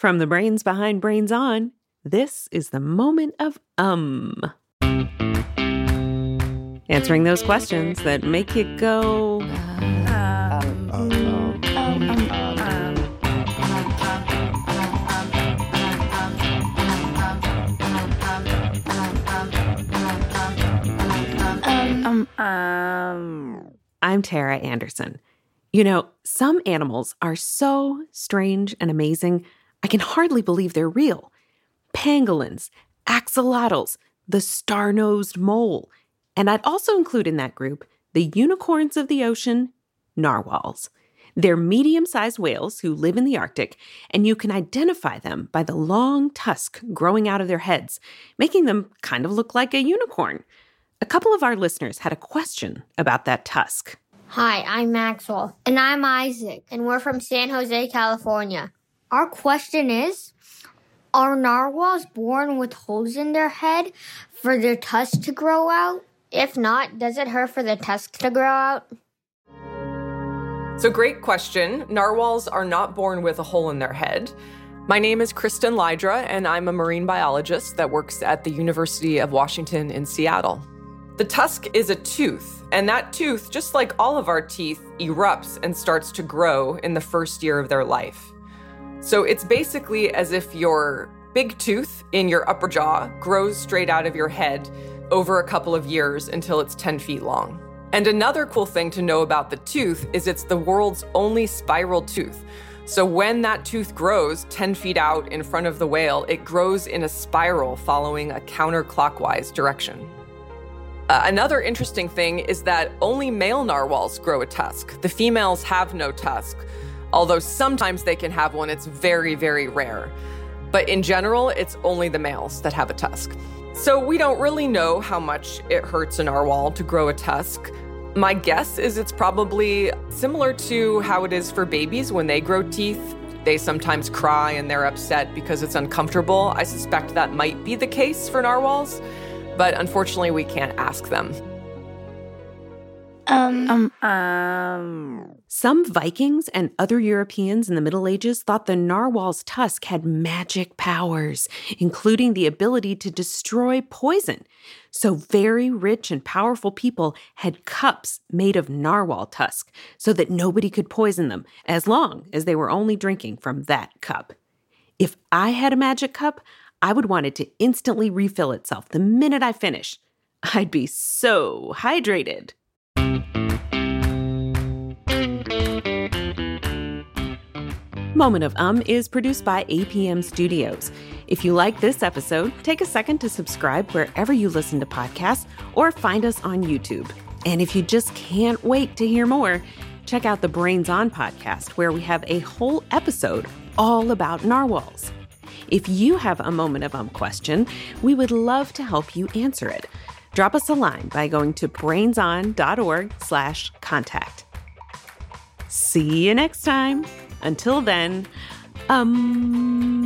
From the brains behind Brains On, this is the moment of um. Answering those questions that make you go. Um, um. I'm Tara Anderson. You know, some animals are so strange and amazing, I can hardly believe they're real. Pangolins, axolotls, the star nosed mole. And I'd also include in that group the unicorns of the ocean, narwhals. They're medium sized whales who live in the Arctic, and you can identify them by the long tusk growing out of their heads, making them kind of look like a unicorn. A couple of our listeners had a question about that tusk. Hi, I'm Maxwell. And I'm Isaac, and we're from San Jose, California. Our question is Are narwhals born with holes in their head for their tusks to grow out? If not, does it hurt for the tusks to grow out? So, great question. Narwhals are not born with a hole in their head. My name is Kristin Laidre, and I'm a marine biologist that works at the University of Washington in Seattle. The tusk is a tooth, and that tooth, just like all of our teeth, erupts and starts to grow in the first year of their life. So it's basically as if your big tooth in your upper jaw grows straight out of your head over a couple of years until it's 10 feet long. And another cool thing to know about the tooth is it's the world's only spiral tooth. So when that tooth grows 10 feet out in front of the whale, it grows in a spiral following a counterclockwise direction. Uh, another interesting thing is that only male narwhals grow a tusk. The females have no tusk, although sometimes they can have one. It's very, very rare. But in general, it's only the males that have a tusk. So we don't really know how much it hurts a narwhal to grow a tusk. My guess is it's probably similar to how it is for babies when they grow teeth. They sometimes cry and they're upset because it's uncomfortable. I suspect that might be the case for narwhals, but unfortunately, we can't ask them. Um, Um, um. Some Vikings and other Europeans in the Middle Ages thought the narwhal's tusk had magic powers, including the ability to destroy poison. So, very rich and powerful people had cups made of narwhal tusk so that nobody could poison them as long as they were only drinking from that cup. If I had a magic cup, I would want it to instantly refill itself the minute I finish. I'd be so hydrated. Moment of Um is produced by APM Studios. If you like this episode, take a second to subscribe wherever you listen to podcasts or find us on YouTube. And if you just can't wait to hear more, check out the Brains On podcast, where we have a whole episode all about narwhals. If you have a moment of um question, we would love to help you answer it. Drop us a line by going to brainson.org slash contact. See you next time. Until then, um...